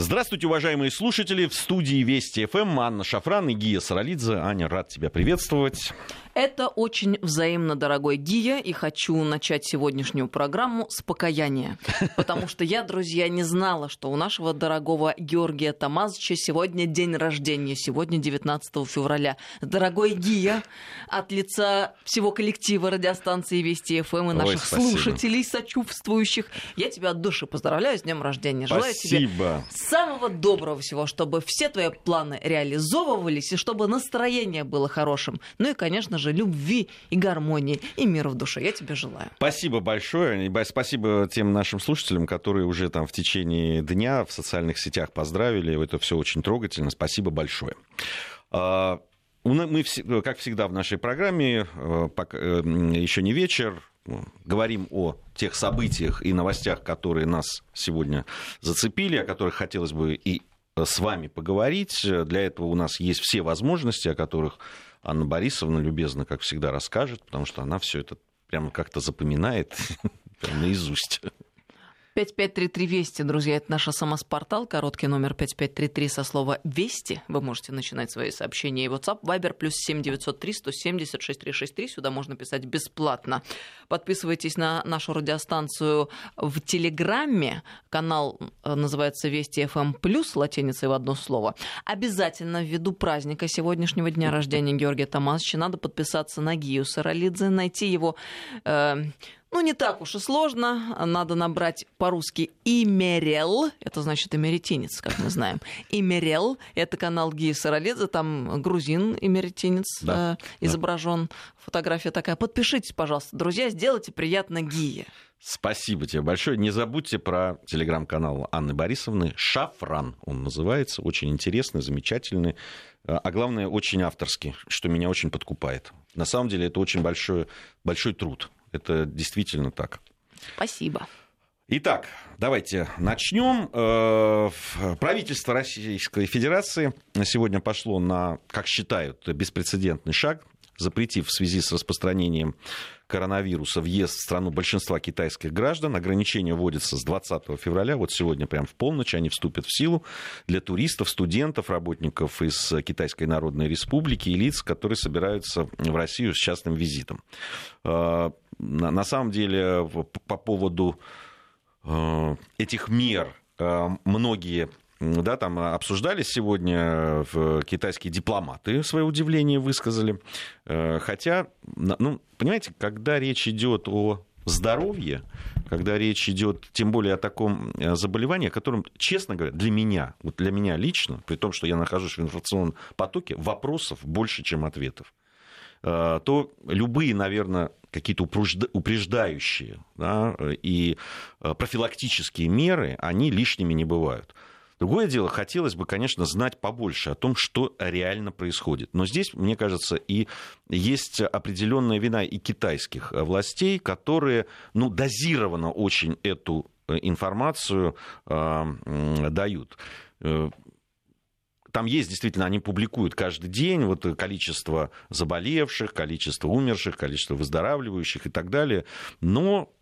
Здравствуйте, уважаемые слушатели. В студии Вести ФМ Анна Шафран и Гия Саралидзе. Аня, рад тебя приветствовать. Это очень взаимно, дорогой Гия, и хочу начать сегодняшнюю программу с покаяния. Потому что я, друзья, не знала, что у нашего дорогого Георгия Тамазовича сегодня день рождения, сегодня 19 февраля. Дорогой Гия, от лица всего коллектива радиостанции Вести ФМ и наших Ой, слушателей, сочувствующих, я тебя от души поздравляю с днем рождения. Желаю тебе Спасибо. Самого доброго всего, чтобы все твои планы реализовывались и чтобы настроение было хорошим. Ну и, конечно же, любви и гармонии и мира в душе. Я тебе желаю. Спасибо большое. И Спасибо тем нашим слушателям, которые уже там в течение дня в социальных сетях поздравили. Это все очень трогательно. Спасибо большое. А, Мы, как всегда в нашей программе, еще не вечер, говорим о тех событиях и новостях, которые нас сегодня зацепили, о которых хотелось бы и с вами поговорить. Для этого у нас есть все возможности, о которых Анна Борисовна любезно, как всегда, расскажет, потому что она все это прямо как-то запоминает наизусть. 5533 Вести, друзья, это наша самоспортал, короткий номер 5533 со слова «Вести». Вы можете начинать свои сообщения и WhatsApp, Viber, плюс 7903 170 6363, сюда можно писать бесплатно. Подписывайтесь на нашу радиостанцию в Телеграме, канал э, называется «Вести FM+,» плюс латиницей в одно слово. Обязательно ввиду праздника сегодняшнего дня рождения Георгия Тамазовича надо подписаться на Гию Саралидзе, найти его э, ну, не так уж и сложно. Надо набрать по-русски «Имерел». Это значит «эмеретинец», как мы знаем. «Имерел» — это канал Гии Саралидзе. Там грузин эмеретинец Да, э, изображен. Фотография такая. Подпишитесь, пожалуйста, друзья, сделайте приятно Гие. Спасибо тебе большое. Не забудьте про телеграм-канал Анны Борисовны «Шафран». Он называется. Очень интересный, замечательный. А главное, очень авторский, что меня очень подкупает. На самом деле это очень большой, большой труд. Это действительно так. Спасибо. Итак, давайте начнем. Э, Правительство Российской Федерации сегодня пошло на, как считают, беспрецедентный шаг, запретив в связи с распространением коронавируса въезд в страну большинства китайских граждан. Ограничения вводятся с 20 февраля. Вот сегодня прям в полночь они вступят в силу для туристов, студентов, работников из Китайской Народной Республики и лиц, которые собираются в Россию с частным визитом. Э, На на самом деле, по поводу э, этих мер э, многие да, там обсуждались сегодня в китайские дипломаты свое удивление высказали. Э, Хотя, ну, понимаете, когда речь идет о здоровье, когда речь идет тем более о таком э, заболевании, о котором, честно говоря, для меня, вот для меня лично, при том, что я нахожусь в информационном потоке, вопросов больше, чем ответов э, то любые, наверное, какие-то упрежда- упреждающие да, и э, профилактические меры, они лишними не бывают. Другое дело, хотелось бы, конечно, знать побольше о том, что реально происходит. Но здесь, мне кажется, и есть определенная вина и китайских э, властей, которые ну, дозированно очень эту э, информацию э, дают. Там есть действительно, они публикуют каждый день вот количество заболевших, количество умерших, количество выздоравливающих и так далее. Но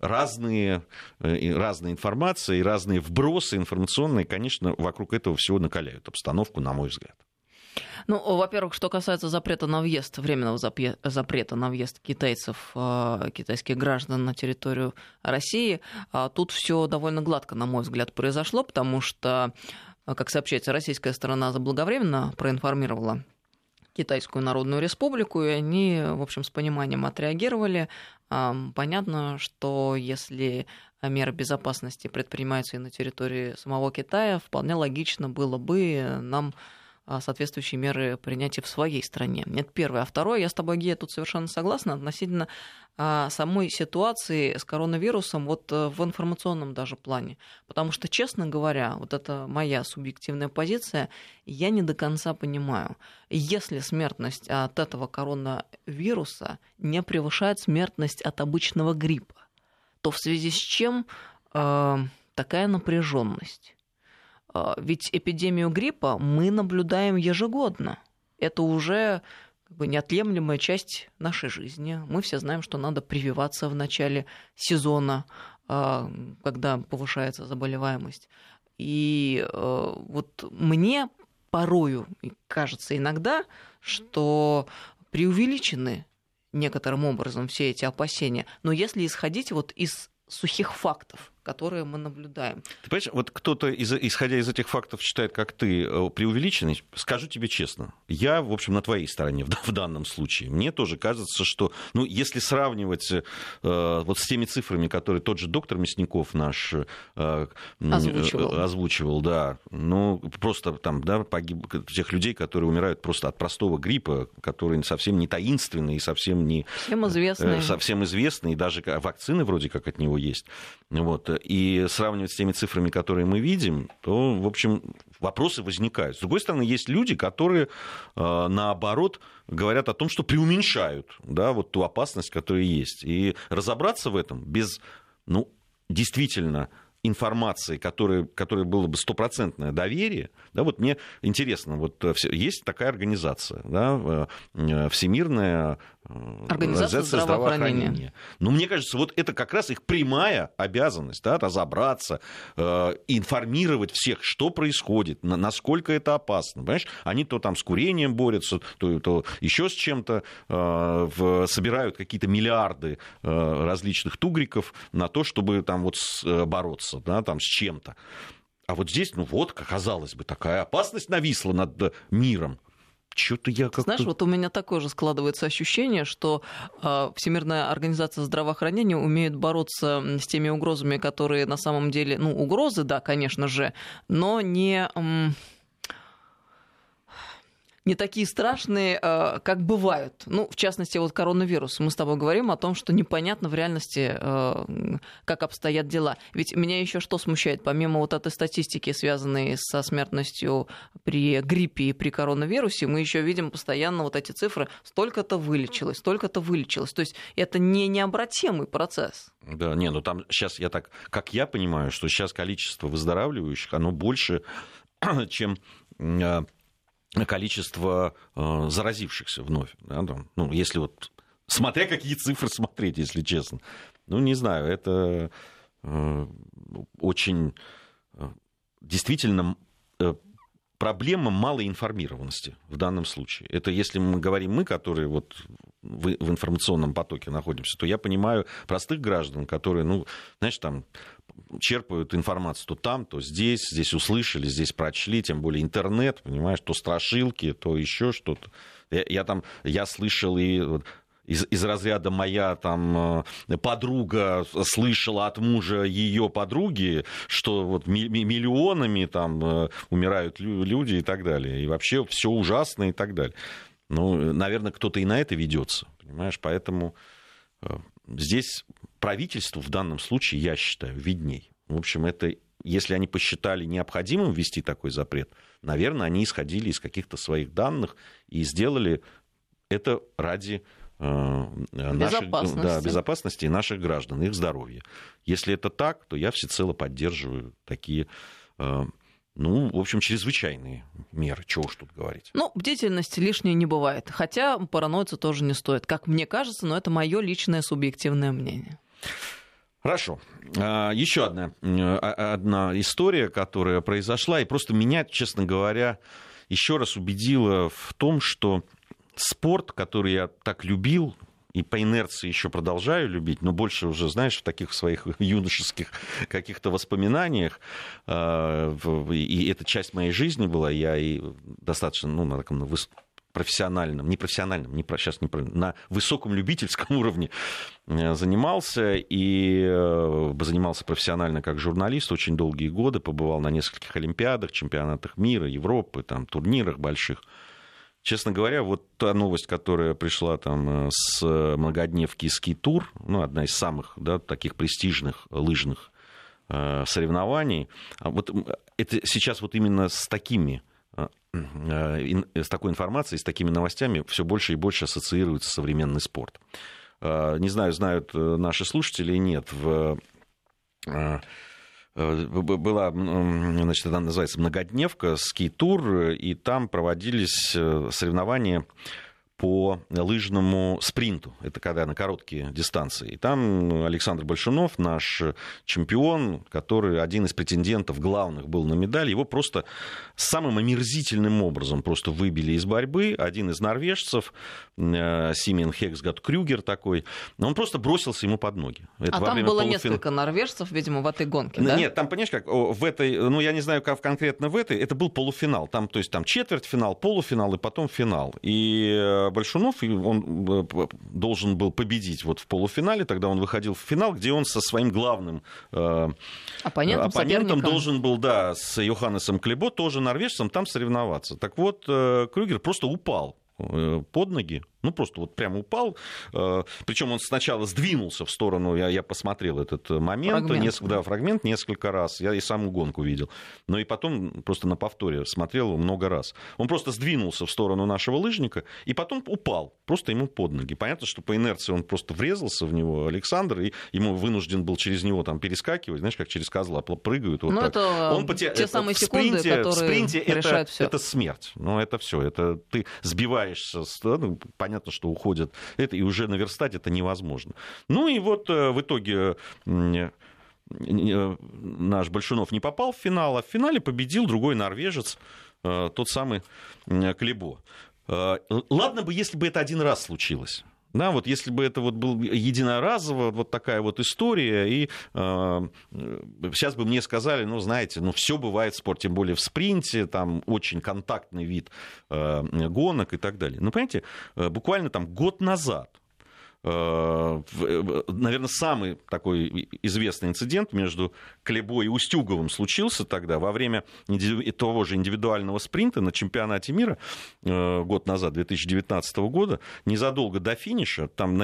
разные, э, и разная информация и разные вбросы информационные, конечно, вокруг этого всего накаляют обстановку, на мой взгляд. Ну, во-первых, что касается запрета на въезд, временного запре- запрета на въезд китайцев, э, китайских граждан на территорию России, а, тут все довольно гладко, на мой взгляд, произошло, потому что, как сообщается, российская сторона заблаговременно проинформировала Китайскую Народную Республику, и они, в общем, с пониманием отреагировали. Ам, Понятно, что если меры безопасности предпринимаются и на территории самого Китая, вполне логично было бы нам а, соответствующие меры принять и в своей стране. Это первое. А второе, я с тобой, Гея, тут совершенно согласна относительно а, самой ситуации с коронавирусом вот э, в информационном даже плане. Потому что, честно говоря, вот это моя субъективная позиция, я не до конца понимаю. Если смертность от этого коронавируса не превышает смертность от обычного гриппа, то в связи с чем э, такая напряженность? Э, ведь эпидемию гриппа мы наблюдаем ежегодно. Это уже как бы неотъемлемая часть нашей жизни. Мы все знаем, что надо прививаться в начале сезона, э, когда повышается заболеваемость. И вот мне порою кажется иногда, что преувеличены некоторым образом все эти опасения. Но если исходить вот из сухих фактов, которые мы наблюдаем. Ты понимаешь, вот кто-то, из, исходя из этих фактов, считает, как ты, э, преувеличенный. Скажу тебе честно, я, в общем, на твоей стороне в, в данном случае. Мне тоже кажется, что, ну, если сравнивать э, вот с теми цифрами, которые тот же доктор Мясников наш э, озвучивал. озвучивал, да, ну, просто там, да, погиб, тех людей, которые умирают просто от простого гриппа, которые совсем не таинственные, совсем не... Всем известные. Э, совсем известные, даже вакцины вроде как от него есть. Вот и сравнивать с теми цифрами, которые мы видим, то, в общем, вопросы возникают. С другой стороны, есть люди, которые, э, наоборот, говорят о том, что преуменьшают да, вот ту опасность, которая есть. И разобраться в этом без ну, действительно информации, которой, которой было бы стопроцентное доверие, да, вот мне интересно, вот э, есть такая организация, да, э, Всемирная Организация, здравоохранения. здравоохранения. Но мне кажется, вот это как раз их прямая обязанность, да, разобраться, э, информировать всех, что происходит, на, насколько это опасно. Понимаешь, они то там с курением борются, то, то еще с чем-то, э, в, собирают какие-то миллиарды э, различных тугриков на то, чтобы там вот с, э, бороться, да, там с чем-то. А вот здесь, ну вот, казалось бы, такая опасность нависла над миром. Что-то я как Знаешь, вот у меня такое же складывается ощущение, что э, Всемирная организация здравоохранения умеет бороться с теми угрозами, которые на самом деле, ну, угрозы, да, конечно же, но не... Э, не такие страшные, э, как бывают. Ну, в частности, вот коронавирус. Мы с тобой говорим о том, что непонятно в реальности, э, как обстоят дела. Ведь меня еще что смущает, помимо вот этой статистики, связанной со смертностью при гриппе и при коронавирусе, мы еще видим постоянно вот эти цифры. Столько-то вылечилось, столько-то вылечилось. То есть это не необратимый процесс. Да, не, ну там сейчас я так, как я понимаю, что сейчас количество выздоравливающих, оно больше, чем э, количество э, заразившихся вновь. Да, там, ну, если вот, смотря какие цифры смотреть, если честно. Ну, не знаю, это э, очень э, действительно э, проблема малой информированности в данном случае. Это если мы говорим мы, которые вот в, в информационном потоке находимся, то я понимаю простых граждан, которые, ну, знаешь, там черпают информацию то там, то здесь, здесь услышали, здесь прочли, тем более интернет, понимаешь, то страшилки, то еще что-то. Я, я там, я слышал и из, из разряда моя там э, подруга слышала от мужа ее подруги, что вот миллионами там э, умирают люди и так далее. И вообще все ужасно и так далее. Ну, наверное, кто-то и на это ведется, понимаешь, поэтому э, здесь правительству в данном случае, я считаю, видней. В общем, это если они посчитали необходимым ввести такой запрет, наверное, они исходили из каких-то своих данных и сделали это ради э, наших, да, безопасности наших граждан, их здоровья. Если это так, то я всецело поддерживаю такие э, ну, в общем, чрезвычайные меры. Чего уж тут говорить. Ну, бдительности лишней не бывает. Хотя параноиться тоже не стоит. Как мне кажется, но это мое личное субъективное мнение. Хорошо. А, Еще одна, а, одна история, которая произошла, и просто меня, честно говоря, еще раз убедила в том, что спорт, который я так любил, и по инерции еще продолжаю любить, но больше уже, знаешь, в таких своих юношеских каких-то воспоминаниях, а, и это часть моей жизни была, я и достаточно, ну, на таком профессиональном, не профессиональном, не, сейчас не, на высоком любительском уровне э, занимался и э, занимался профессионально как журналист очень долгие годы, побывал на нескольких олимпиадах, чемпионатах мира, Европы, там, турнирах больших. Честно говоря, вот та новость, которая пришла там э, с многодневки ски-тур, ну, одна из самых да, таких престижных лыжных соревнований, а вот это сейчас вот именно с такими с такой информацией, с такими новостями все больше и больше ассоциируется современный спорт. Не знаю, знают наши слушатели нет, в Э, была, значит, она называется многодневка, ски-тур, и там проводились э, соревнования по лыжному спринту. Это когда на короткие дистанции. И там Александр Большунов, наш чемпион, который один из претендентов главных был на медаль, его просто самым омерзительным образом просто выбили из борьбы. Один из норвежцев, э, Симен Хексгат Крюгер такой, он просто бросился ему под ноги. Это а там было полуфин... несколько норвежцев, видимо, в этой гонке, да? Нет, там, понимаешь, как в этой, ну, я не знаю, как конкретно в этой, это был полуфинал. Там, то есть там четвертьфинал, полуфинал и потом финал. И э, Большунов, он э, должен был победить вот в полуфинале, тогда он выходил в финал, где он со своим главным э, оппонентом, оппонентом должен был, да, с Йоханнесом Клебо, тоже норвежцем, там соревноваться. Так вот, Крюгер просто упал под ноги ну, просто вот прямо упал. Э, Причем он сначала сдвинулся в сторону, я, я посмотрел этот момент, фрагмент. Несколько, да, фрагмент несколько раз, я и саму гонку видел. Но и потом просто на повторе смотрел много раз. Он просто сдвинулся в сторону нашего лыжника и потом упал, просто ему под ноги. Понятно, что по инерции он просто врезался в него, Александр, и ему вынужден был через него там перескакивать, знаешь, как через козла прыгают. Вот ну, так. это он поте... те самые в секунды, спринте, которые в спринте это, все. это смерть. Ну, это все. Это ты сбиваешься, ну, понятно, понятно, что уходят это, и уже наверстать это невозможно. Ну и вот э, в итоге э, наш Большунов не попал в финал, а в финале победил другой норвежец, э, тот самый Клебо. Ладно бы, если бы это один раз случилось. Да, вот если бы это вот был единоразово вот такая вот история, и э, сейчас бы мне сказали, ну, знаете, ну, все бывает в спорте, тем более в спринте, там очень контактный вид э, гонок и так далее. Ну, понимаете, э, буквально там год назад наверное, самый такой известный инцидент между Клебо и Устюговым случился тогда во время того же индивидуального спринта на чемпионате мира э, год назад, 2019 года, незадолго до финиша, там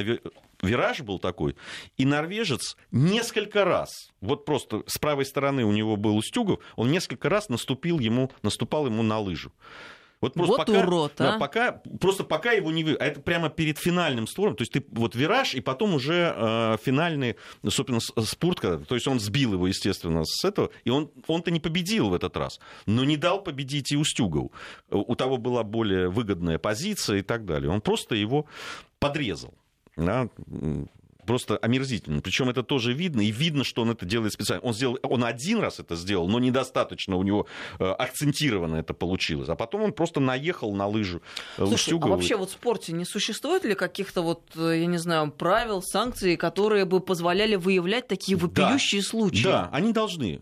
вираж был такой, и норвежец несколько раз, вот просто с правой стороны у него был Устюгов, он несколько раз наступил ему, наступал ему на лыжу. Вот, просто вот пока, урод, а? Да, пока, просто пока его не вы... А это прямо перед финальным створом. То есть ты вот вираж, и потом уже э, финальный, собственно, спорт, то есть он сбил его, естественно, с этого, и он, он-то не победил в этот раз, но не дал победить и Устюгову. У того была более выгодная позиция и так далее. Он просто его подрезал. Да? Просто омерзительно. Причем это тоже видно, и видно, что он это делает специально. Он, сделал, он один раз это сделал, но недостаточно у него э, акцентированно это получилось. А потом он просто наехал на лыжу э, Слушай, а вообще вот в спорте не существует ли каких-то вот, э, я не знаю, правил, санкций, которые бы позволяли выявлять такие вопиющие да, случаи? Да, они должны.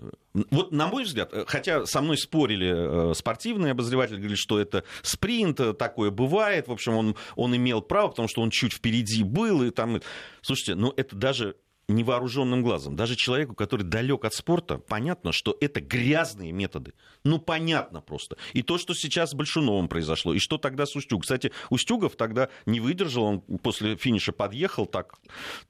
Вот, на мой взгляд, хотя со мной спорили спортивные обозреватели, говорили, что это спринт, такое бывает, в общем, он, он имел право, потому что он чуть впереди был, и там... Слушайте, ну это даже невооруженным глазом, даже человеку, который далек от спорта, понятно, что это грязные методы. Ну, понятно просто. И то, что сейчас с Большуновым произошло, и что тогда с Устюг. Кстати, Устюгов тогда не выдержал, он после финиша подъехал, так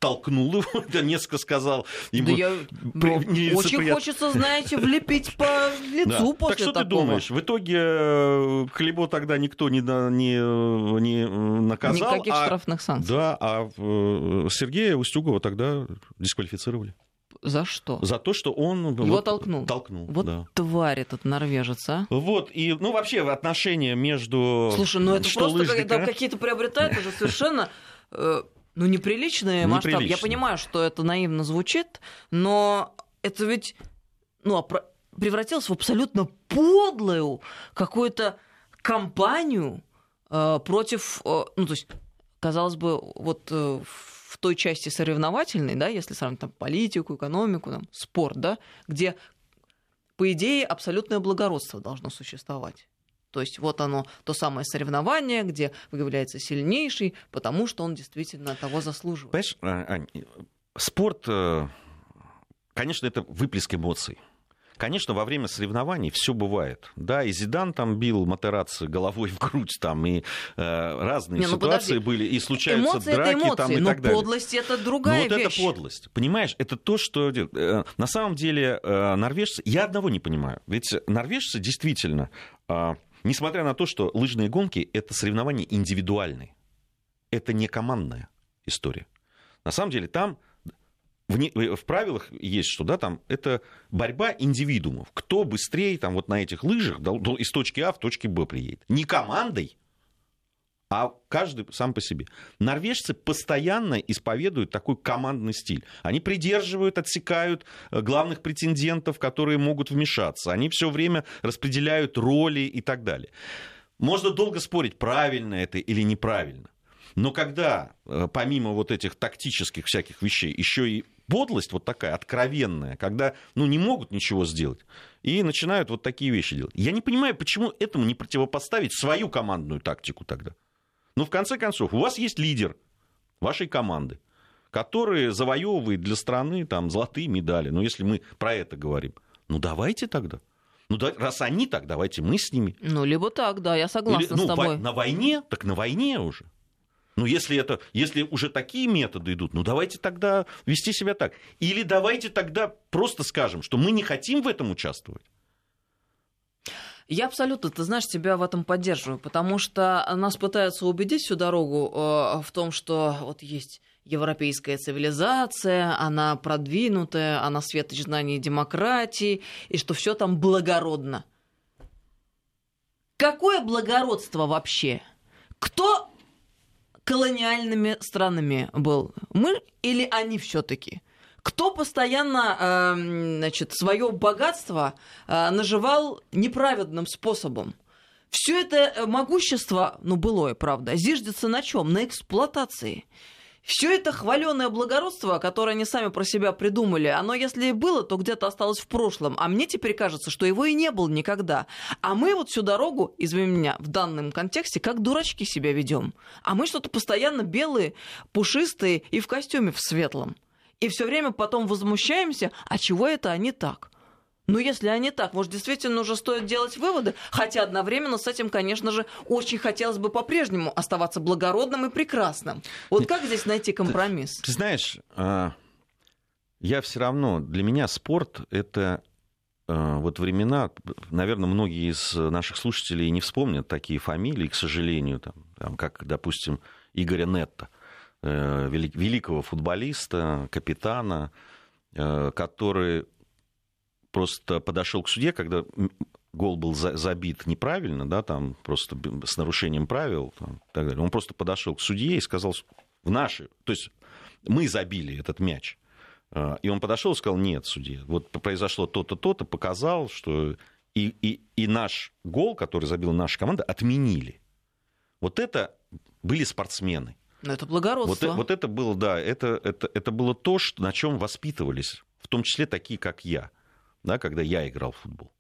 толкнул его, да несколько сказал. Ему, да я, ну, не очень прият... хочется, знаете, влепить по лицу да. после Так что такого. ты думаешь? В итоге э, Хлебо тогда никто не, не, не наказал. Никаких а, штрафных санкций. Да, а э, Сергея Устюгова тогда дисквалифицировали. За что? За то, что он... Его вот, толкнул. Толкнул, Вот да. тварь этот норвежец, а. Вот, и, ну, вообще, отношения между... Слушай, ну это что просто лыжника... какие-то приобретают уже совершенно... Э, ну, неприличные масштабы. Я понимаю, что это наивно звучит, но это ведь ну, превратилось в абсолютно подлую какую-то кампанию э, против... Э, ну, то есть, казалось бы, вот э, в той части соревновательной, да, если сравнить там политику, экономику, там, спорт, да, где, по идее, абсолютное благородство должно существовать. То есть вот оно, то самое соревнование, где выявляется сильнейший, потому что он действительно того заслуживает. Понимаешь, а, Ань, спорт, э, конечно, это выплеск эмоций. Конечно, во время соревнований все бывает. Да, и Зидан там бил Матераци головой в грудь, там, и э, разные Не, ну ситуации подожди. были, и случаются эмоции драки эмоции, там, и но так далее. подлость это другая ну, вот вещь. это подлость. Понимаешь, это то, что... Э, на самом деле э, норвежцы... Я одного не понимаю. Ведь норвежцы действительно, э, несмотря на то, что лыжные гонки — это соревнования индивидуальные, это не командная история. На самом деле там в, не, в правилах есть, что да, там это борьба индивидуумов. Кто быстрее там вот на этих лыжах до, до, из точки А в точке Б приедет. Не командой, а каждый сам по себе. Норвежцы постоянно исповедуют такой командный стиль. Они придерживают, отсекают э, главных претендентов, которые могут вмешаться. Они все время распределяют роли и так далее. Можно долго спорить, правильно это или неправильно. Но когда, э, помимо вот этих тактических всяких вещей, еще и подлость вот такая откровенная, когда ну, не могут ничего сделать, и начинают вот такие вещи делать. Я не понимаю, почему этому не противопоставить свою командную тактику тогда. Ну, в конце концов, у вас есть лидер вашей команды, который завоевывает для страны там, золотые медали. Ну, если мы про это говорим. Ну, давайте тогда. Ну, да, раз они так, давайте мы с ними. Ну, либо так, да, я согласна Или, ну, с тобой. на войне, так на войне уже. Ну, если, это, если уже такие методы идут, ну, давайте тогда вести себя так. Или давайте тогда просто скажем, что мы не хотим в этом участвовать. Я абсолютно, ты знаешь, тебя в этом поддерживаю, потому что нас пытаются убедить всю дорогу э, в том, что вот есть европейская цивилизация, она продвинутая, она светоч знаний демократии, и что все там благородно. Какое благородство вообще? Кто колониальными странами был? Мы или они все-таки? Кто постоянно э, значит, свое богатство э, наживал неправедным способом? Все это могущество, ну, былое, правда, зиждется на чем? На эксплуатации. Все это хваленое благородство, которое они сами про себя придумали, оно, если и было, то где-то осталось в прошлом. А мне теперь кажется, что его и не было никогда. А мы вот всю дорогу, извини меня, в данном контексте, как дурачки себя ведем. А мы что-то постоянно белые, пушистые и в костюме в светлом. И все время потом возмущаемся, а чего это они так? Ну, если они так, может, действительно уже стоит делать выводы, хотя одновременно с этим, конечно же, очень хотелось бы по-прежнему оставаться благородным и прекрасным. Вот как здесь найти компромисс? Ты, ты знаешь, а, я все равно, для меня спорт — это а, вот времена, наверное, многие из наших слушателей не вспомнят такие фамилии, к сожалению, там, там, как, допустим, Игоря Нетта, э, великого футболиста, капитана, э, который просто подошел к суде, когда гол был забит неправильно, да, там просто с нарушением правил там, и так далее. Он просто подошел к судье и сказал в наши, то есть мы забили этот мяч. А, и он подошел и сказал, нет, судья, вот произошло то-то, то-то, показал, что и, и, и наш гол, который забила наша команда, отменили. Вот это были спортсмены. Но это благородство. Вот, вот это было, да, это, это, это было то, что, на чем воспитывались, в том числе такие, как я да, когда я играл в футбол.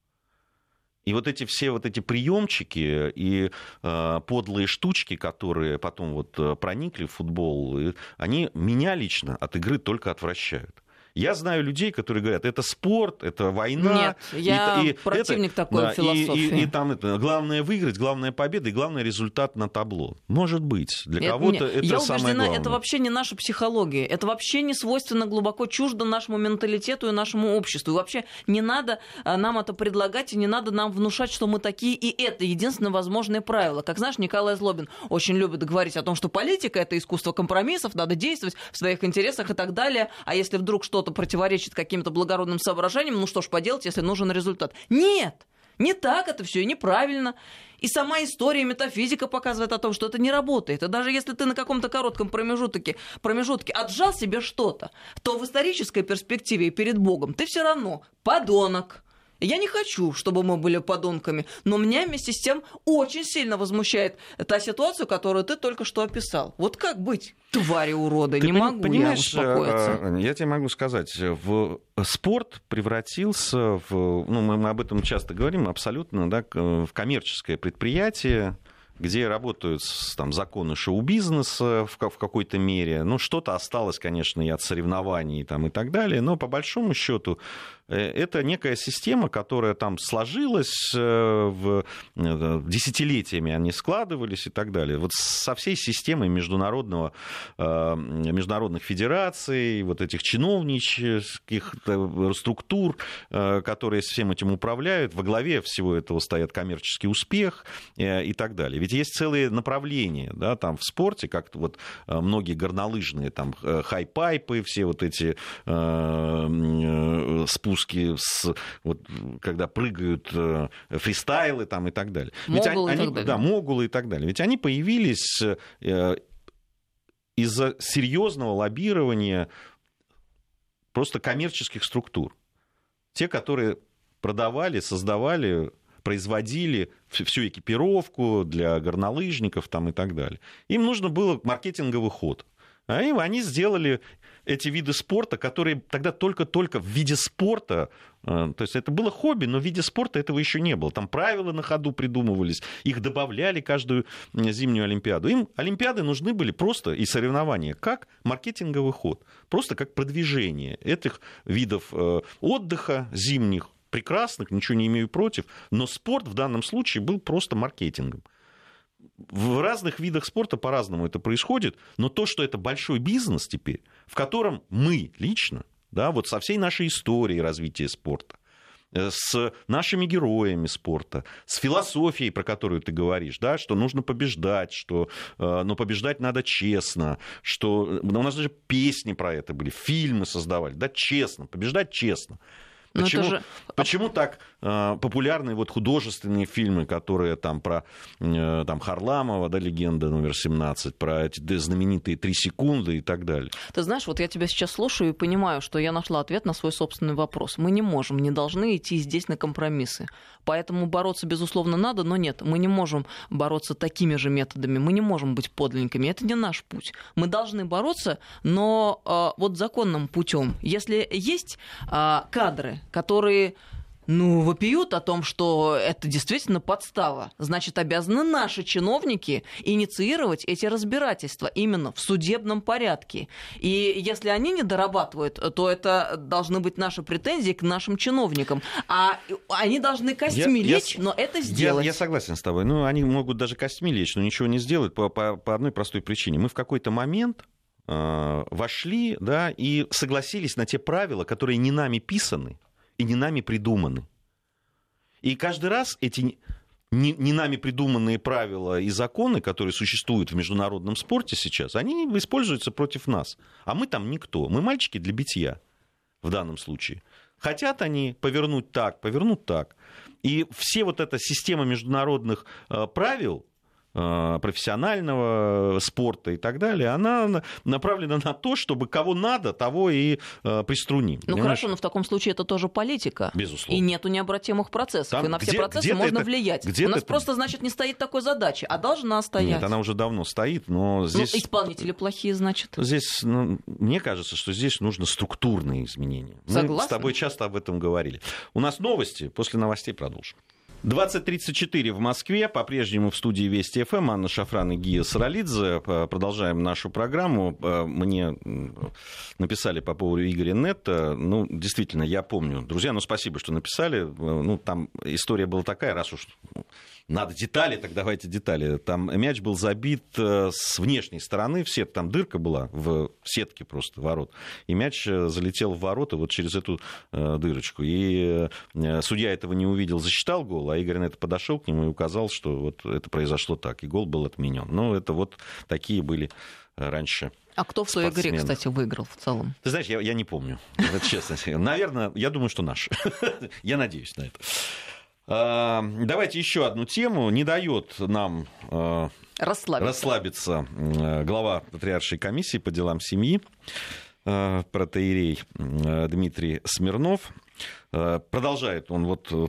И вот эти все вот эти приемчики и э, подлые штучки, которые потом вот э, проникли в футбол, они меня лично от игры только отвращают. Я знаю людей, которые говорят, это спорт, это война. Нет, я и, противник это, такой да, философии. И, и, и там это, главное выиграть, главная победа и главный результат на табло. Может быть, для кого-то это я самое убеждена, главное. это вообще не наша психология. Это вообще не свойственно глубоко чуждо нашему менталитету и нашему обществу. И вообще не надо а, нам это предлагать, и не надо нам внушать, что мы такие, и это единственное возможное правило. Как знаешь, Николай Злобин очень любит говорить о том, что политика — это искусство компромиссов, надо действовать в своих интересах и так далее. А если вдруг что-то что-то противоречит каким-то благородным соображениям, ну что ж поделать, если нужен результат. Нет! Не так это все и неправильно. И сама история метафизика показывает о том, что это не работает. И даже если ты на каком-то коротком промежутке, промежутке отжал себе что-то, то в исторической перспективе и перед Богом ты все равно подонок, я не хочу, чтобы мы были подонками, но меня вместе с тем очень сильно возмущает та ситуация, которую ты только что описал. Вот как быть, твари уроды? Ты не могу понимаешь, я успокоиться. Э, я тебе могу сказать, в спорт превратился в, ну мы об этом часто говорим, абсолютно, да, в коммерческое предприятие, где работают там, законы шоу-бизнеса в, в какой-то мере. Ну, что-то осталось, конечно, и от соревнований там, и так далее, но по большому счету Э, это некая система, которая там сложилась, э, в э, десятилетиями они складывались и так далее. Вот со всей системой международного, международных федераций, вот этих чиновнических структур, которые всем этим управляют, во главе всего этого стоят коммерческий успех и так далее. Ведь есть целые направления да, там, в спорте, как вот э, многие горнолыжные, там, э, хафпайпы, все вот эти э, спуски, с, вот, когда прыгают э, фристайлы там, и так далее. Ведь могулы они, и так далее. Да, могулы и так далее. Ведь они появились э, из-за серьезного лоббирования просто коммерческих структур. Те, которые продавали, создавали, производили всю экипировку для горнолыжников там, и так далее. Им нужно было маркетинговый ход. А им они сделали эти виды спорта, которые тогда только-только в виде спорта, э, то есть это было хобби, но в виде спорта этого еще не было. Там правила на ходу придумывались, их добавляли каждую зимнюю Олимпиаду. Им Олимпиады нужны были просто и соревнования как маркетинговый ход, просто как продвижение этих видов э, отдыха зимних, прекрасных, ничего не имею против, но спорт в данном случае был просто маркетингом в разных видах спорта по-разному это происходит, но то, что это большой бизнес теперь, в котором мы лично, да, вот со всей нашей историей развития спорта, э, с нашими героями спорта, с философией, про которую ты говоришь, да, что нужно побеждать, что э, но побеждать надо честно, что у нас даже песни про это были, фильмы создавали, да, честно, побеждать честно. Но Почему, же- почему так э, популярны вот художественные фильмы, которые там про э, там Харламова, да, легенда номер 17, про эти д- знаменитые три секунды и так далее. Ты знаешь, вот я тебя сейчас слушаю и понимаю, что я нашла ответ на свой собственный вопрос. Мы не можем, не должны идти здесь на компромиссы. Поэтому бороться, безусловно, надо, но нет, мы не можем бороться такими же методами, мы не можем быть подлинниками. Это не наш путь. Мы должны бороться, но э, вот законным путем. Если есть э, кадры, которые ну, вопиют о том, что это действительно подстава. Значит, обязаны наши чиновники инициировать эти разбирательства именно в судебном порядке. И если они не дорабатывают, то это должны быть наши претензии к нашим чиновникам. А они должны костьми Я- я лечь, с- но это Я, сделать. я согласен с тобой. Ну, они могут даже костьми лечь, но ничего не сделают по, по- по одной простой причине. Мы в какой-то момент э, вошли, да, и согласились на те правила, которые не нами писаны и не нами придуманы. И каждый раз эти не, не нами придуманные правила и законы, которые существуют в международном спорте сейчас, они используются против нас. А мы там никто. Мы мальчики для битья в данном случае. Хотят они повернуть так, повернут так. И все вот эта система международных э, правил профессионального спорта и так далее, она на- направлена на то, чтобы кого надо, того и э, приструним. Ну Понимаешь? хорошо, но в таком случае это тоже политика. Безусловно. И нету необратимых процессов. Там и на все где- процессы где-то можно это- влиять. У где-то нас это- просто, значит, не стоит такой задачи, а должна стоять. Нет, она уже давно стоит, но здесь... Ну, исполнители плохие, значит. Здесь, ну, мне кажется, что здесь нужно структурные изменения. Мы Согласна. с тобой часто об этом говорили. У нас новости, после новостей продолжим. 20.34 в Москве, по-прежнему в студии Вести ФМ, Анна Шафран и Гия Саралидзе. Продолжаем нашу программу. Мне написали по поводу Игоря Нетта. Ну, действительно, я помню. Друзья, ну, спасибо, что написали. Э, Ну, там история была такая, раз уж надо детали, так давайте детали. Там мяч был забит э, с внешней стороны, в сет, там дырка была в сетке просто ворот, и мяч э, залетел в ворота вот через эту э, дырочку. И судья этого не увидел, засчитал гол, а Игорь на это подошел к нему и указал, что вот это произошло так, и гол был отменен. Ну, это вот такие были раньше. А кто в той игре, кстати, выиграл в целом? Ты знаешь, я, я не помню, вот честно. Наверное, я думаю, что наш. Я надеюсь на это. А, Давайте еще одну тему. Не дает нам э, Расслабиться. расслабиться э, глава Патриаршей комиссии по делам семьи, э, протеерей э, Дмитрий Смирнов. Э, Продолжает он вот э,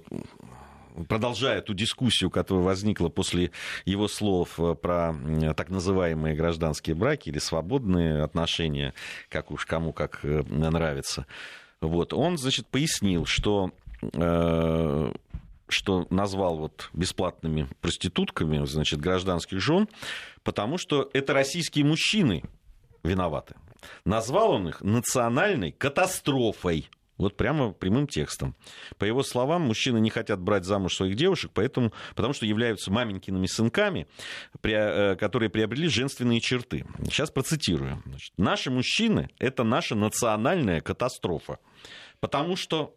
продолжая ту дискуссию, которая возникла после его слов э, про так называемые гражданские браки или свободные отношения, как уж кому как э, нравится. Вот. Он, значит, пояснил, что э, что назвал вот бесплатными проститутками, значит, гражданских жен, потому что это российские мужчины виноваты. Назвал он их национальной катастрофой. Вот прямо прямым текстом. По его словам, мужчины не хотят брать замуж своих девушек, поэтому, потому что являются маменькиными сынками, при- э, которые приобрели женственные черты. Сейчас процитирую. Значит, Наши мужчины – это наша национальная катастрофа. Потому что,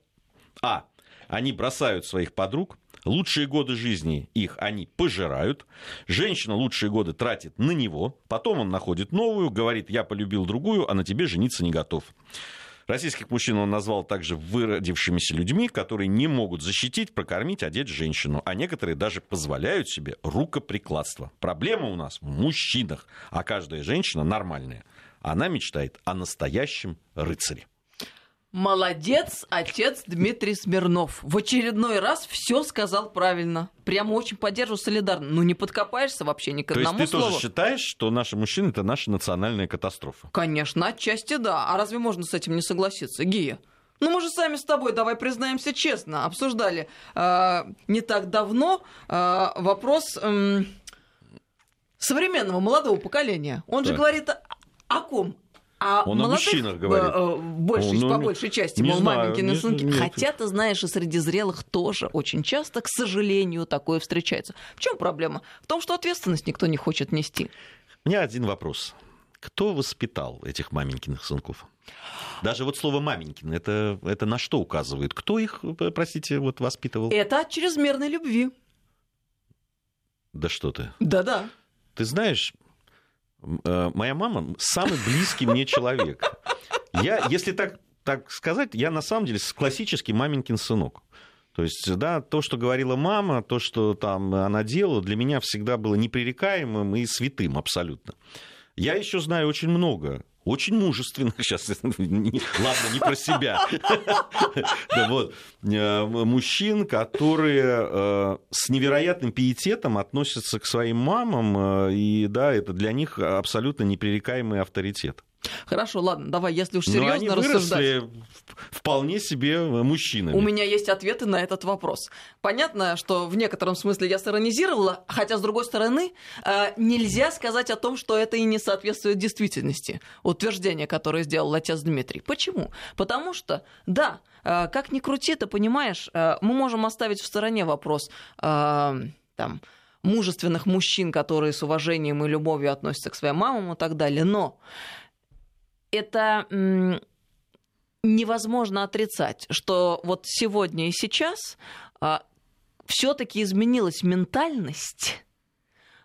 а, они бросают своих подруг, Лучшие годы жизни их они пожирают. Женщина лучшие годы тратит на него. Потом он находит новую, говорит, я полюбил другую, а на тебе жениться не готов. Российских мужчин он назвал также выродившимися людьми, которые не могут защитить, прокормить, одеть женщину. А некоторые даже позволяют себе рукоприкладство. Проблема у нас в мужчинах, а каждая женщина нормальная. Она мечтает о настоящем рыцаре. Молодец, отец Дмитрий Смирнов. В очередной раз все сказал правильно. Прямо очень поддерживаю солидарно. Ну, не подкопаешься вообще ни к одному То есть ты слову. тоже считаешь, что наши мужчины это наша национальная катастрофа? Конечно, отчасти да. А разве можно с этим не согласиться, Гия? Ну, мы же сами с тобой, давай признаемся честно, обсуждали э, не так давно э, вопрос э, современного молодого поколения. Он же Так. говорит о, о ком? О Он о мужчинах говорит. э, э, большей- Он, ну, по большей части, не мол, знаю, маменькины не- сынки. нет. Хотя, ты знаешь, и среди зрелых тоже очень часто, к сожалению, такое встречается. В чем проблема? В том, что ответственность никто не хочет нести. У меня один вопрос. Кто воспитал этих маменькиных сынков? Даже вот слово маменькин, это, это на что указывает? Кто их, э, простите, вот воспитывал? Это от чрезмерной любви. Да что ты. Да-да. Ты знаешь, э, моя мама самый близкий мне человек. Я, если так, так сказать, я на самом деле классический маменькин сынок. То есть, да, то, что говорила мама, то, что там она делала, для меня всегда было непререкаемым и святым абсолютно. Я еще знаю очень много очень мужественных, сейчас, ладно, не про себя, вот, э, мужчин, которые э, с невероятным пиететом относятся к своим мамам, э, и да, это для них абсолютно непререкаемый авторитет. Хорошо, ладно, давай, если уж Но серьезно они рассуждать. вполне себе мужчинами. У меня есть ответы на этот вопрос. Понятно, что в некотором смысле я сиронизировала, хотя, с другой стороны, э, нельзя сказать о том, что это и не соответствует действительности. Утверждение, которое сделал отец Дмитрий. Почему? Потому что, да, э, как ни крути, ты понимаешь, э, мы можем оставить в стороне вопрос там, мужественных мужчин, которые с уважением и любовью относятся к своим мамам и так далее, но это невозможно отрицать, что вот сегодня и сейчас а, все-таки изменилась ментальность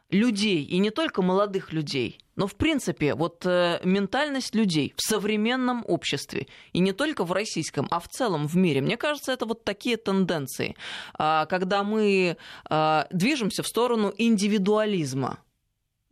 людей, и не только молодых людей, но в принципе вот э, ментальность людей в современном обществе, и не только в российском, а в целом в мире. Мне кажется, это вот такие тенденции, а, когда мы а, движемся в сторону индивидуализма.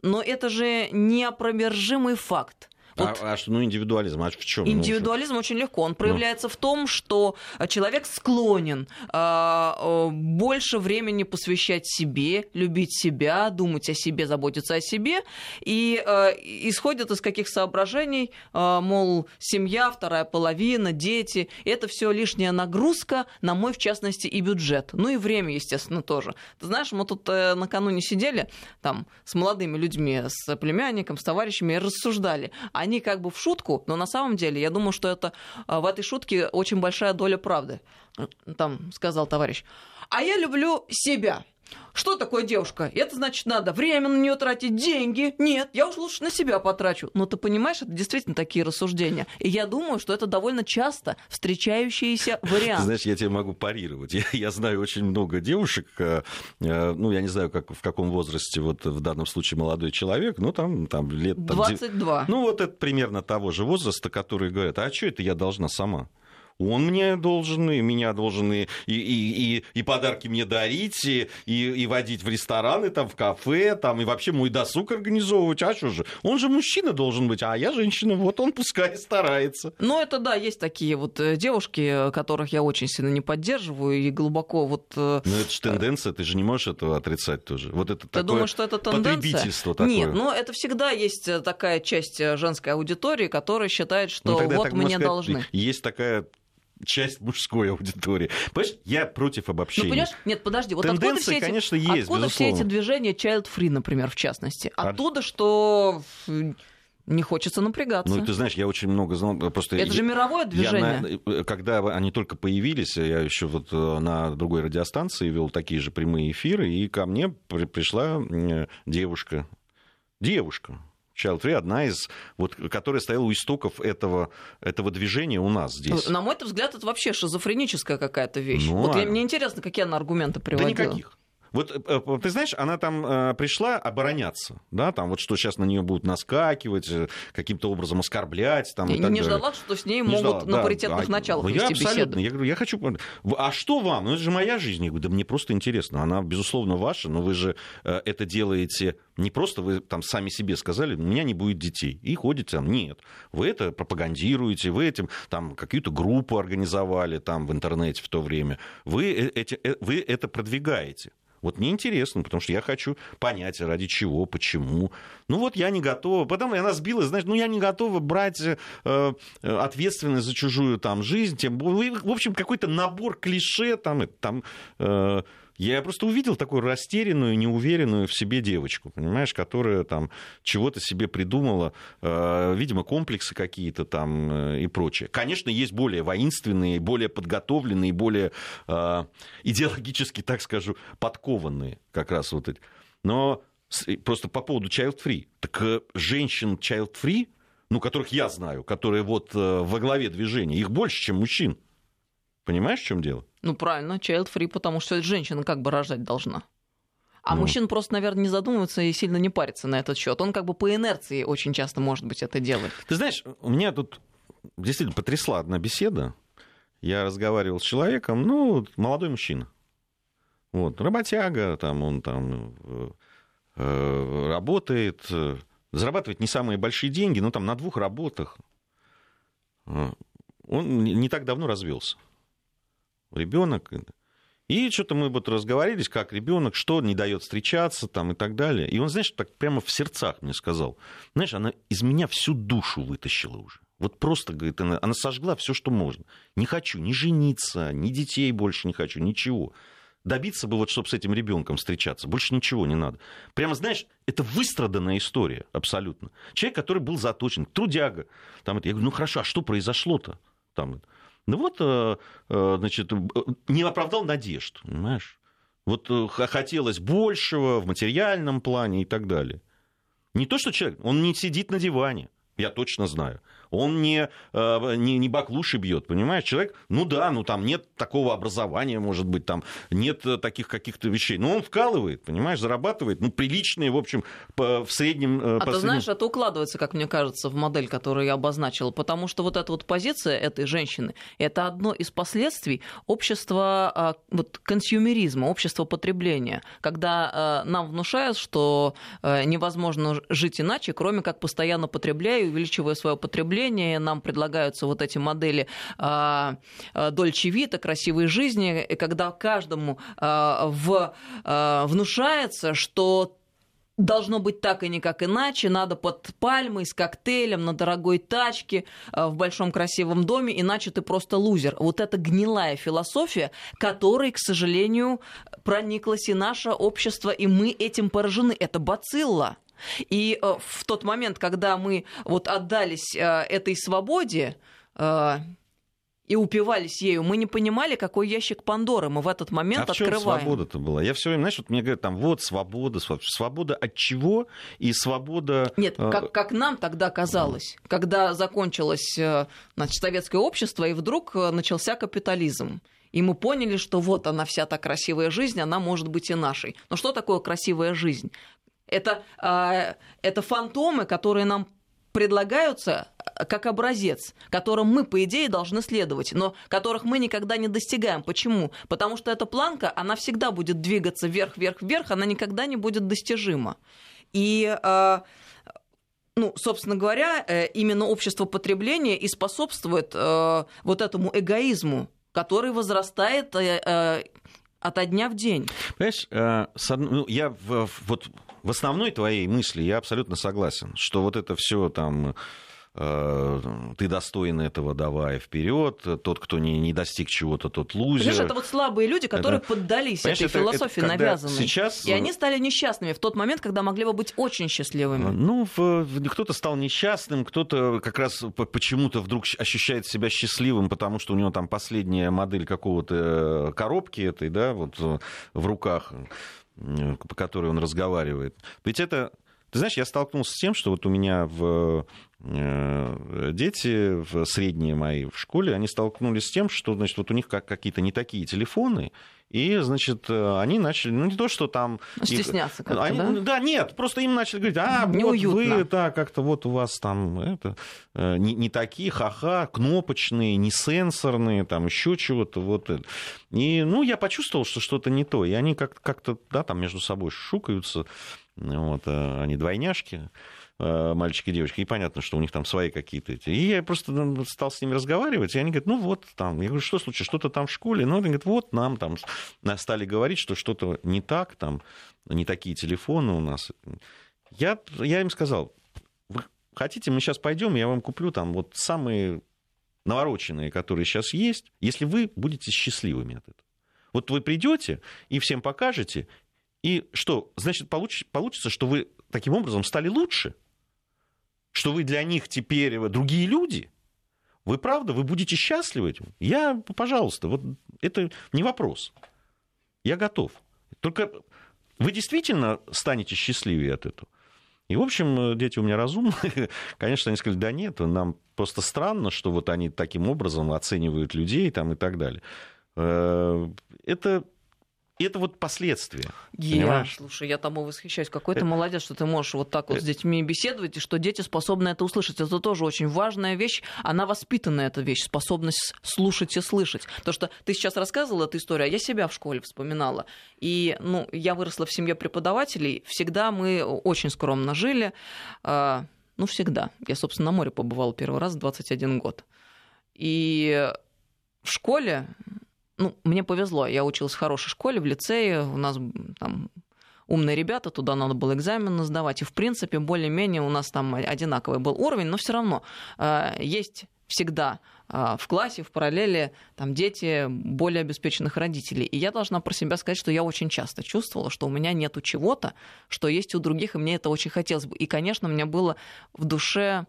Но это же неопровержимый факт. Вот А, а что, ну, индивидуализм, а в чем? Индивидуализм очень легко. Он проявляется в том, что человек склонен а, а, больше времени посвящать себе, любить себя, думать о себе, заботиться о себе. И а, исходит из каких соображений, а, мол, семья, вторая половина, дети. Это все лишняя нагрузка на мой, в частности, и бюджет. Ну и время, естественно, тоже. Ты знаешь, мы тут э, накануне сидели там с молодыми людьми, с племянником, с товарищами и рассуждали. Они как бы в шутку, но на самом деле я думаю, что это а, в этой шутке очень большая доля правды. Там сказал товарищ. А я люблю себя. Что такое девушка? Это значит, надо время на нее тратить, деньги. Нет, я уж лучше на себя потрачу. Но ты понимаешь, это действительно такие рассуждения. И я думаю, что это довольно часто встречающиеся варианты. Знаешь, я тебе могу парировать. Я, я знаю очень много девушек, э, э, ну, я не знаю, как, в каком возрасте вот в данном случае молодой человек, ну, там, там лет... Там, 22. Ну, вот это примерно того же возраста, которые говорят, а что это я должна сама? Он мне должен, и меня должен и, и, и, и подарки мне дарить, и, и, и водить в рестораны, там, в кафе, там, и вообще мой досуг организовывать. А что же? Он же мужчина должен быть, а я женщина. Вот он пускай старается. Ну, это да, есть такие вот э, девушки, которых я очень сильно не поддерживаю и глубоко вот... э, Ну, это же тенденция, ты же не можешь этого отрицать тоже. Вот это Ты такое думаешь, что это тенденция? потребительство такое. Нет, но это всегда есть э, такая часть э, женской аудитории, которая считает, что Ну, вот так мы можно не сказать, должны. Есть такая часть мужской аудитории. Понимаешь, я против Ну, обобщения. понимаешь, нет, подожди, вот откуда Тенденция, все эти, конечно, есть, откуда все безусловно. эти движения child-free, например, в частности? Оттуда, что э, не хочется напрягаться. Ну, ты знаешь, я очень много знал, просто... это же мировое Я движение. на- когда они только появились, я еще вот э, на другой радиостанции вел такие же прямые эфиры, и ко мне при- пришла э, девушка, девушка, Child Free одна из, вот, которая стояла у истоков этого, этого движения у нас здесь. На мой взгляд, это вообще шизофреническая какая-то вещь. Ну, вот а... мне интересно, какие она аргументы приводила. Да никаких. Вот э, э, ты знаешь, она там э, пришла обороняться, да, там вот что сейчас на нее будут наскакивать, каким-то образом оскорблять. Там, и, и не далее. ждала, что с ней не могут ждала, на да, паритетных да, началах я вести абсолютно, беседу. Я говорю, я хочу... А что вам? Ну, это же моя жизнь. Я говорю, да мне просто интересно. Она, безусловно, ваша, но вы же это делаете не просто вы там сами себе сказали, у меня не будет детей, и ходите там. Нет, вы это пропагандируете, вы этим там какую-то группу организовали там в интернете в то время, вы, эти, вы это продвигаете. Вот мне интересно, потому что я хочу понять, ради чего, почему. Ну вот я не готова. Потом она сбилась, знаешь, ну я не готова брать э, ответственность за чужую там жизнь. Тем, в общем, какой-то набор клише там, там э, я просто увидел такую растерянную, неуверенную в себе девочку, понимаешь, которая там чего-то себе придумала, э, видимо, комплексы какие-то там э, и прочее. Конечно, есть более воинственные, более подготовленные, более э, идеологически, так скажу, подкованные как раз вот эти. Но просто по поводу child free. Так женщин child free, ну, которых я знаю, которые вот во главе движения, их больше, чем мужчин. Понимаешь, в чем дело? Ну, правильно, child free, потому что женщина как бы рожать должна. А ну. мужчина просто, наверное, не задумывается и сильно не парится на этот счет. Он как бы по инерции очень часто, может быть, это делает. Ты знаешь, у меня тут действительно потрясла одна беседа. Я разговаривал с человеком, ну, молодой мужчина. Вот, работяга, там он там э, э работает, э, зарабатывает не самые большие деньги, но там на двух работах. Э, он не так давно развелся ребенок. И что-то мы вот разговорились, как ребенок, что не дает встречаться там и так далее. И он, знаешь, так прямо в сердцах мне сказал, знаешь, она из меня всю душу вытащила уже. Вот просто, говорит, она, она сожгла все, что можно. Не хочу ни жениться, ни детей больше не хочу, ничего. Добиться бы вот, чтобы с этим ребенком встречаться. Больше ничего не надо. Прямо, знаешь, это выстраданная история абсолютно. Человек, который был заточен, трудяга. Там, я говорю, ну хорошо, а что произошло-то? Там, ну вот, э, э, значит, э, не оправдал надежд, понимаешь? Вот хотелось большего в материальном плане и так далее. Не то, что человек, он не сидит на диване, я точно знаю он не, э, не, не баклуши бьет, понимаешь? Человек, ну да, ну там нет такого образования, может быть, там нет э, таких каких-то вещей, но он вкалывает, понимаешь, зарабатывает, ну, приличные, в общем, по, в среднем... Э, а ты знаешь, это укладывается, как мне кажется, в модель, которую я обозначила, потому что вот эта вот позиция этой женщины, это одно из последствий общества а, вот, консюмеризма, общества потребления, когда нам внушают, что невозможно жить иначе, кроме как постоянно потребляя, увеличивая свое потребление, потребления, нам предлагаются вот эти модели Дольче Вита, красивой жизни, когда каждому а, в, а, внушается, что должно быть так и никак иначе, надо под пальмой, с коктейлем, на дорогой тачке, а, в большом красивом доме, иначе ты просто лузер. Вот это гнилая философия, которой, к сожалению, прониклось и наше общество, и мы этим поражены. Это бацилла. И э, в тот момент, когда мы вот отдались э, этой свободе, э, и упивались ею, мы не понимали, какой ящик Пандоры мы в этот момент а открываем. А свобода-то была? Я все время, знаешь, вот мне говорят, там, вот свобода, свобода от чего и свобода... Нет, как, как нам тогда казалось, когда закончилось значит, советское общество, и вдруг начался капитализм. И мы поняли, что вот она вся та красивая жизнь, она может быть и нашей. Но что такое красивая жизнь? Это, а, это фантомы, которые нам предлагаются а, как образец, которым мы, по идее, должны следовать, но которых мы никогда не достигаем. Почему? Потому что эта планка, она всегда будет двигаться вверх, вверх, вверх, она никогда не будет достижима. И а, ну, собственно говоря, э, именно общество потребления и способствует э, вот этому эгоизму, который возрастает э, ото дня в день. Понимаешь, ну, я вот в основной твоей мысли я абсолютно согласен, что вот это все там э, ты достоин этого, давай вперед. Тот, кто не, не достиг чего-то, тот лузер. Понимаешь, это вот слабые люди, которые это, поддались этой это, философии это, навязанной. Сейчас... И они стали несчастными в тот момент, когда могли бы быть очень счастливыми. Ну, кто-то стал несчастным, кто-то как раз почему-то вдруг ощущает себя счастливым, потому что у него там последняя модель какого-то коробки этой, да, вот в руках по которой он разговаривает. Ведь это Ты знаешь, я столкнулся с тем, что вот у меня в дети в средние мои в школе, они столкнулись с тем, что, значит, вот у них как какие-то не такие телефоны, и, значит, э, они начали, ну, не то, что там... Стесняться как-то, они, да? Да, нет, просто им начали говорить, а, Неуютно. вот вы, да, как-то вот у вас там это, э, не, не такие, ха-ха, кнопочные, не сенсорные, там еще чего-то, вот это. И, ну, я почувствовал, что что-то не то, и они как- как-то, да, там между собой шукаются, вот, э, они двойняшки, э, мальчики и девочки, и понятно, что у них там свои какие-то эти. И я просто ну, стал с ними разговаривать, и они говорят, ну вот там, я говорю, что случилось, что-то там в школе, ну, они говорят, вот нам там стали говорить, что что-то не так, там, не такие телефоны у нас. Я, я им сказал, вы хотите, мы сейчас пойдем, я вам куплю там вот самые навороченные, которые сейчас есть, если вы будете счастливыми от этого. Вот вы придете и всем покажете, и что, значит, получ- получится, что вы таким образом стали лучше, что вы для них теперь другие люди. Вы правда, вы будете счастливы этим? Я, пожалуйста, вот это не вопрос. Я готов. Только вы действительно станете счастливее от этого. И, в общем, дети у меня разумные. Конечно, они сказали, да нет, нам просто странно, что вот они таким образом оценивают людей там, и так далее. Э, Это, это вот последствия. Я, Понимаешь? слушай, я тому восхищаюсь. Какой ты Э, молодец, что ты можешь вот так вот с детьми беседовать, и что дети способны это услышать. Это тоже очень важная вещь. Она воспитанная, эта вещь, способность слушать и слышать. То, что ты сейчас рассказывала эту историю, а я себя в школе вспоминала. И, ну, я выросла в семье преподавателей. Всегда мы очень скромно жили. А, Ну, всегда. Я, собственно, на море побывала первый раз в 21 год. И в школе, ну, мне повезло, я училась в хорошей школе, в лицее, у нас там умные ребята, туда надо было экзамен сдавать, и, в принципе, более-менее у нас там одинаковый был уровень, но все равно э, есть всегда э, в классе, в параллели там дети более обеспеченных родителей. И я должна про себя сказать, что я очень часто чувствовала, что у меня нету чего-то, что есть у других, и мне это очень хотелось бы. И, конечно, мне было в душе,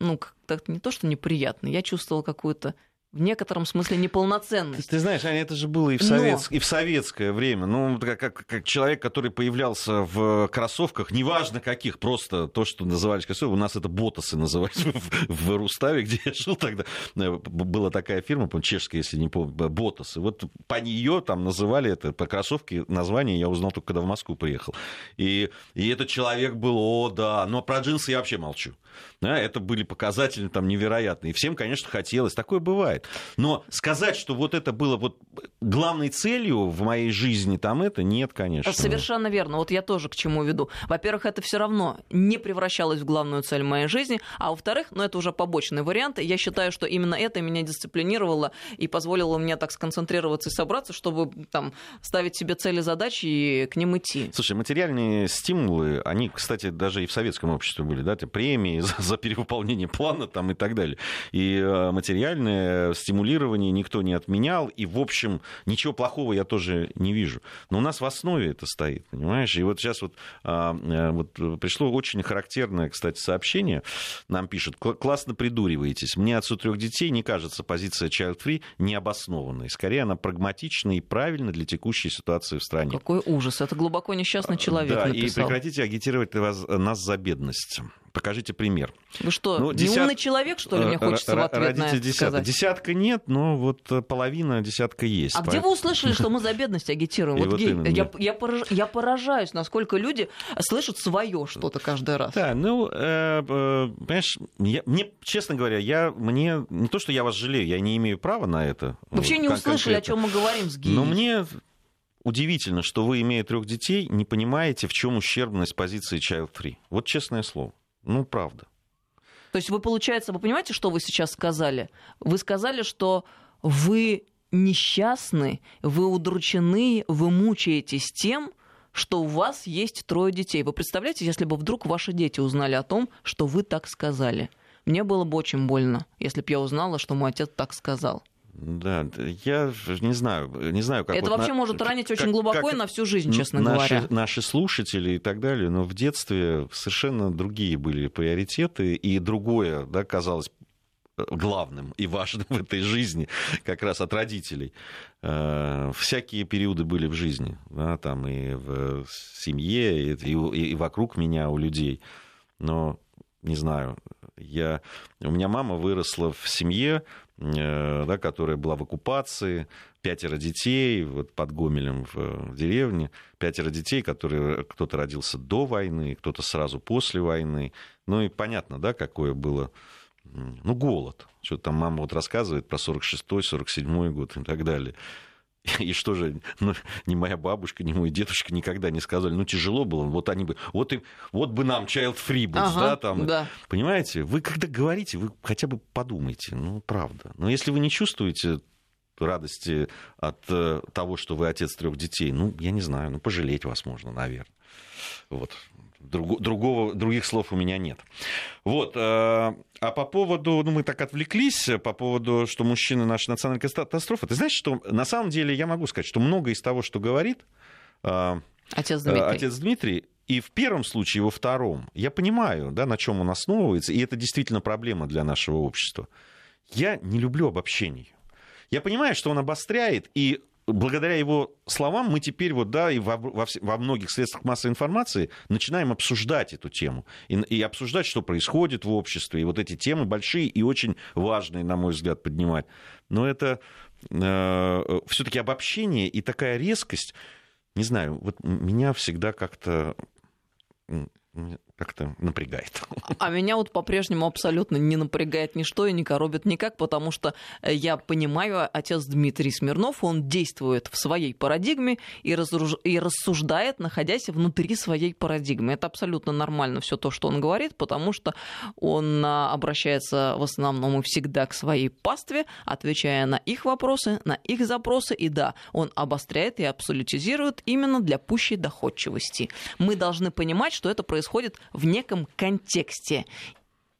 ну, как-то не то, что неприятно, я чувствовала какую-то в некотором смысле Ты, неполноценность. ты знаешь, Аня, это же было и в, Но- совет- и в советское время. Ну, как, как- как человек, который появлялся в кроссовках, неважно каких, просто то, что назывались кроссовки, у нас это ботасы назывались в, в Руставе, где я жил тогда. Э, Была такая фирма, по чешская, если не помню, ботасы. Вот по нее там называли это, по кроссовке название я узнал только когда в Москву приехал. И, и этот человек был, о, да, но про джинсы я вообще молчу. Да, это были показатели там невероятные. И всем, конечно, хотелось. Такое бывает. Но сказать, что вот это было вот главной целью в моей жизни, там это нет, конечно. Совершенно верно. Вот я тоже к чему веду. Во-первых, это все равно не превращалось в главную цель моей жизни, а во-вторых, ну это уже побочные варианты. Я считаю, что именно это меня дисциплинировало и позволило мне так сконцентрироваться и собраться, чтобы там ставить себе цели, задачи и к ним идти. Слушай, материальные стимулы, они, кстати, даже и в советском обществе были, да, премии за, за перевыполнение плана там и так далее. И э, материальное стимулирование никто не отменял, и, в общем, ничего плохого я тоже не вижу. Но у нас в основе это стоит, понимаешь? И вот сейчас вот, а, э, вот пришло очень характерное, кстати, сообщение, нам пишут, «Кла- классно придуриваетесь. Мне отцу трех детей не кажется позиция child-free необоснованной. Скорее, она прагматична и правильна для текущей ситуации в стране. Какой ужас. Это глубоко несчастный человек Да, написал. и прекратите агитировать вас- нас за бедность. Покажите пример. Вы что, Ну, десят- умный человек, что ли, мне Р- хочется в ответ на это десятка. сказать? Десятка нет, но вот э, половина десятка есть. А где вы услышали, что мы за бедность агитируем? Вот вот где- именно. я, я пораж- я поражаюсь, насколько люди слышат свое что-то каждый раз. Да, ну, э, э, понимаешь, я- мне, честно говоря, я, мне, не то, что я вас жалею, я не имею права на это. Вообще вот, не услышали, о конкретно. чем мы говорим с Гией. Но мне удивительно, что вы, имея трех детей, не понимаете, в чем ущербность позиции child-free. Вот честное слово. Ну, правда. То есть вы, получается, вы понимаете, что вы сейчас сказали? Вы сказали, что вы несчастны, вы удручены, вы мучаетесь тем, что у вас есть трое детей. Вы представляете, если бы вдруг ваши дети узнали о том, что вы так сказали? Мне было бы очень больно, если бы я узнала, что мой отец так сказал. Да, я не знаю, не знаю, как Это вот вообще на- может ранить как- очень глубоко как и на всю жизнь, честно наши, говоря. Наши слушатели и так далее, но в детстве совершенно другие были приоритеты, и другое, да, казалось, главным и важным в этой жизни, как раз от родителей. Всякие периоды были в жизни, да, там и в семье, и, и, и вокруг меня у людей. Но не знаю, я, у меня мама выросла в семье, э, да, которая была в оккупации, пятеро детей вот под Гомелем в, в деревне, пятеро детей, которые кто-то родился до войны, кто-то сразу после войны. Ну и понятно, да, какое было, ну, голод. Что там мама вот рассказывает про 46-й, 47-й год и так далее. И что же, ну, ни моя бабушка, ни мой дедушка никогда не сказали, ну, тяжело было, вот они бы, вот, и, вот бы нам child free быть, ага, да, там. Да. Понимаете, вы когда говорите, вы хотя бы подумайте, ну, правда. Но если вы не чувствуете радости от э, того, что вы отец трех детей, ну, я не знаю, ну, пожалеть вас можно, наверное. Вот. Друг, другого, других слов у меня нет. Вот. Э, а по поводу, ну, мы так отвлеклись, по поводу, что мужчины наша национальная катастрофа. Ты знаешь, что на самом деле я могу сказать, что многое из того, что говорит э, отец Дмитрий, отец Дмитрий и в первом случае, и во втором, я понимаю, да, на чем он основывается, и это действительно проблема для нашего общества. Я не люблю обобщений. Я понимаю, что он обостряет, и благодаря его словам мы теперь вот, да, и во, во, во многих средствах массовой информации начинаем обсуждать эту тему. И, и обсуждать, что происходит в обществе, и вот эти темы большие и очень важные, на мой взгляд, поднимать. Но это э, все-таки обобщение и такая резкость, не знаю, вот меня всегда как-то как-то напрягает. А меня вот по-прежнему абсолютно не напрягает ничто и не коробит никак, потому что э, я понимаю, отец Дмитрий Смирнов, он действует в своей парадигме и, разруж... и рассуждает, находясь внутри своей парадигмы. Это абсолютно нормально все то, что он говорит, потому что он а, обращается в основном и всегда к своей пастве, отвечая на их вопросы, на их запросы. И да, он обостряет и абсолютизирует именно для пущей доходчивости. Мы должны понимать, что это происходит в неком контексте.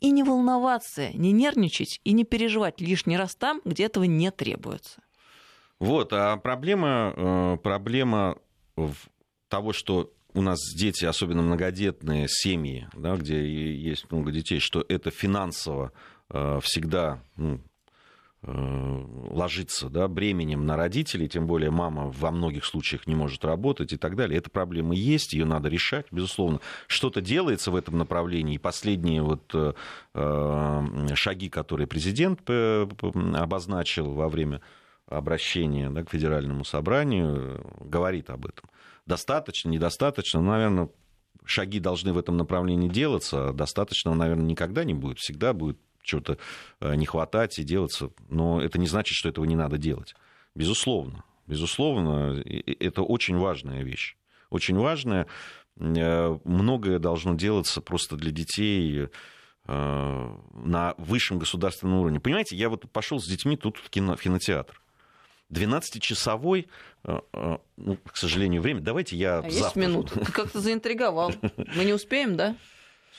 И не волноваться, не нервничать и не переживать лишний раз там, где этого не требуется. Вот, а проблема, э, проблема того, что у нас дети, особенно многодетные семьи, да, где есть много детей, что это финансово э, всегда ну, ложится да, бременем на родителей, тем более мама во многих случаях не может работать и так далее. Эта проблема есть, ее надо решать, безусловно. Что-то делается в этом направлении. И последние вот э, э шаги, которые президент э, обозначил во время обращения да, к федеральному собранию, говорит об этом. Достаточно, недостаточно, наверное, шаги должны в этом направлении делаться, а достаточно, наверное, никогда не будет, всегда будет чего-то э, не хватать и делаться. Но это не значит, что этого не надо делать. Безусловно. Безусловно, это очень важная вещь. Очень важная. Э, многое должно делаться просто для детей э, на высшем государственном уровне. Понимаете, я вот пошел с детьми тут в, кино, в кинотеатр. 12-часовой, ну, к сожалению, время. Давайте я а завтра... есть минут. Ты как-то заинтриговал. Мы не успеем, да?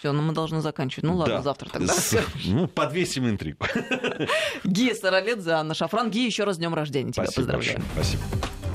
Все, ну мы должны заканчивать. Ну ладно, да. завтра тогда. С... Ну, подвесим интригу. Гия Сараледзе, Анна Шафран. Гия, еще раз днем рождения тебя Спасибо поздравляю. Большое. Спасибо.